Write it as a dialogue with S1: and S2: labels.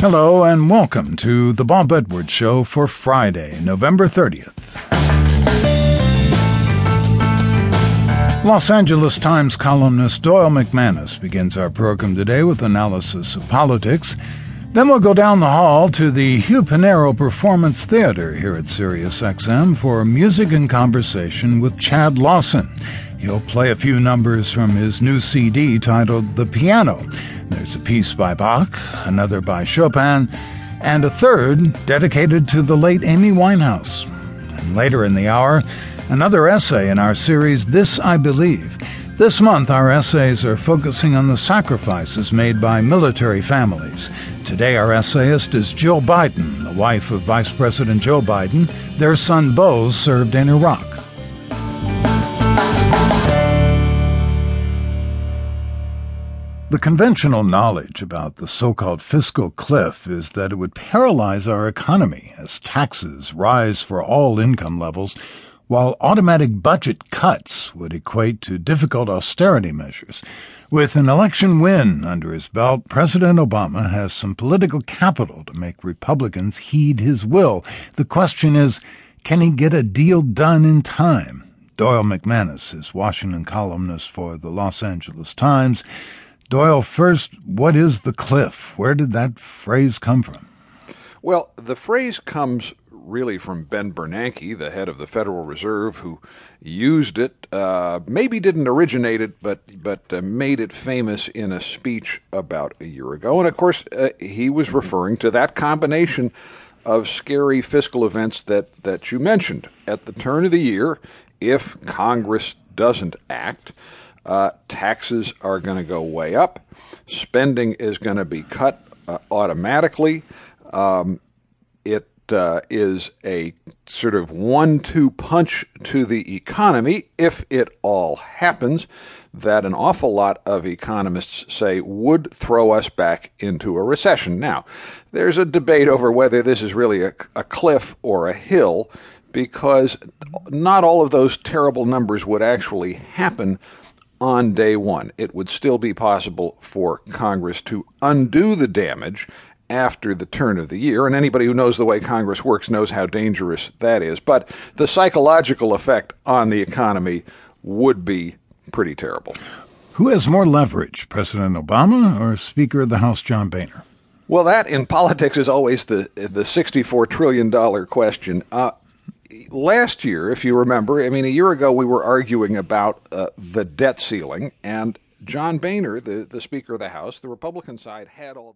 S1: Hello and welcome to the Bob Edwards Show for Friday, November 30th. Los Angeles Times columnist Doyle McManus begins our program today with analysis of politics. Then we'll go down the hall to the Hugh Panaro Performance Theater here at SiriusXM for music and conversation with Chad Lawson. He'll play a few numbers from his new CD titled The Piano. There's a piece by Bach, another by Chopin, and a third dedicated to the late Amy Winehouse. And later in the hour, another essay in our series This I Believe. This month, our essays are focusing on the sacrifices made by military families. Today, our essayist is Jill Biden, the wife of Vice President Joe Biden. Their son Beau served in Iraq. The conventional knowledge about the so called fiscal cliff is that it would paralyze our economy as taxes rise for all income levels, while automatic budget cuts would equate to difficult austerity measures. With an election win under his belt, President Obama has some political capital to make Republicans heed his will. The question is can he get a deal done in time? Doyle McManus is Washington columnist for the Los Angeles Times. Doyle, first, what is the cliff? Where did that phrase come from?
S2: Well, the phrase comes really from Ben Bernanke, the head of the Federal Reserve, who used it. Uh, maybe didn't originate it, but but uh, made it famous in a speech about a year ago. And of course, uh, he was referring to that combination of scary fiscal events that that you mentioned at the turn of the year. If Congress doesn't act uh, taxes are going to go way up. Spending is going to be cut uh, automatically. Um, it uh, is a sort of one two punch to the economy if it all happens that an awful lot of economists say would throw us back into a recession. Now, there's a debate over whether this is really a, a cliff or a hill because not all of those terrible numbers would actually happen on day one. It would still be possible for Congress to undo the damage after the turn of the year, and anybody who knows the way Congress works knows how dangerous that is. But the psychological effect on the economy would be pretty terrible.
S1: Who has more leverage, President Obama or Speaker of the House John Boehner?
S2: Well, that in politics is always the the sixty-four trillion dollar question. Uh, last year, if you remember, I mean, a year ago, we were arguing about uh, the debt ceiling, and John Boehner, the, the Speaker of the House, the Republican side had all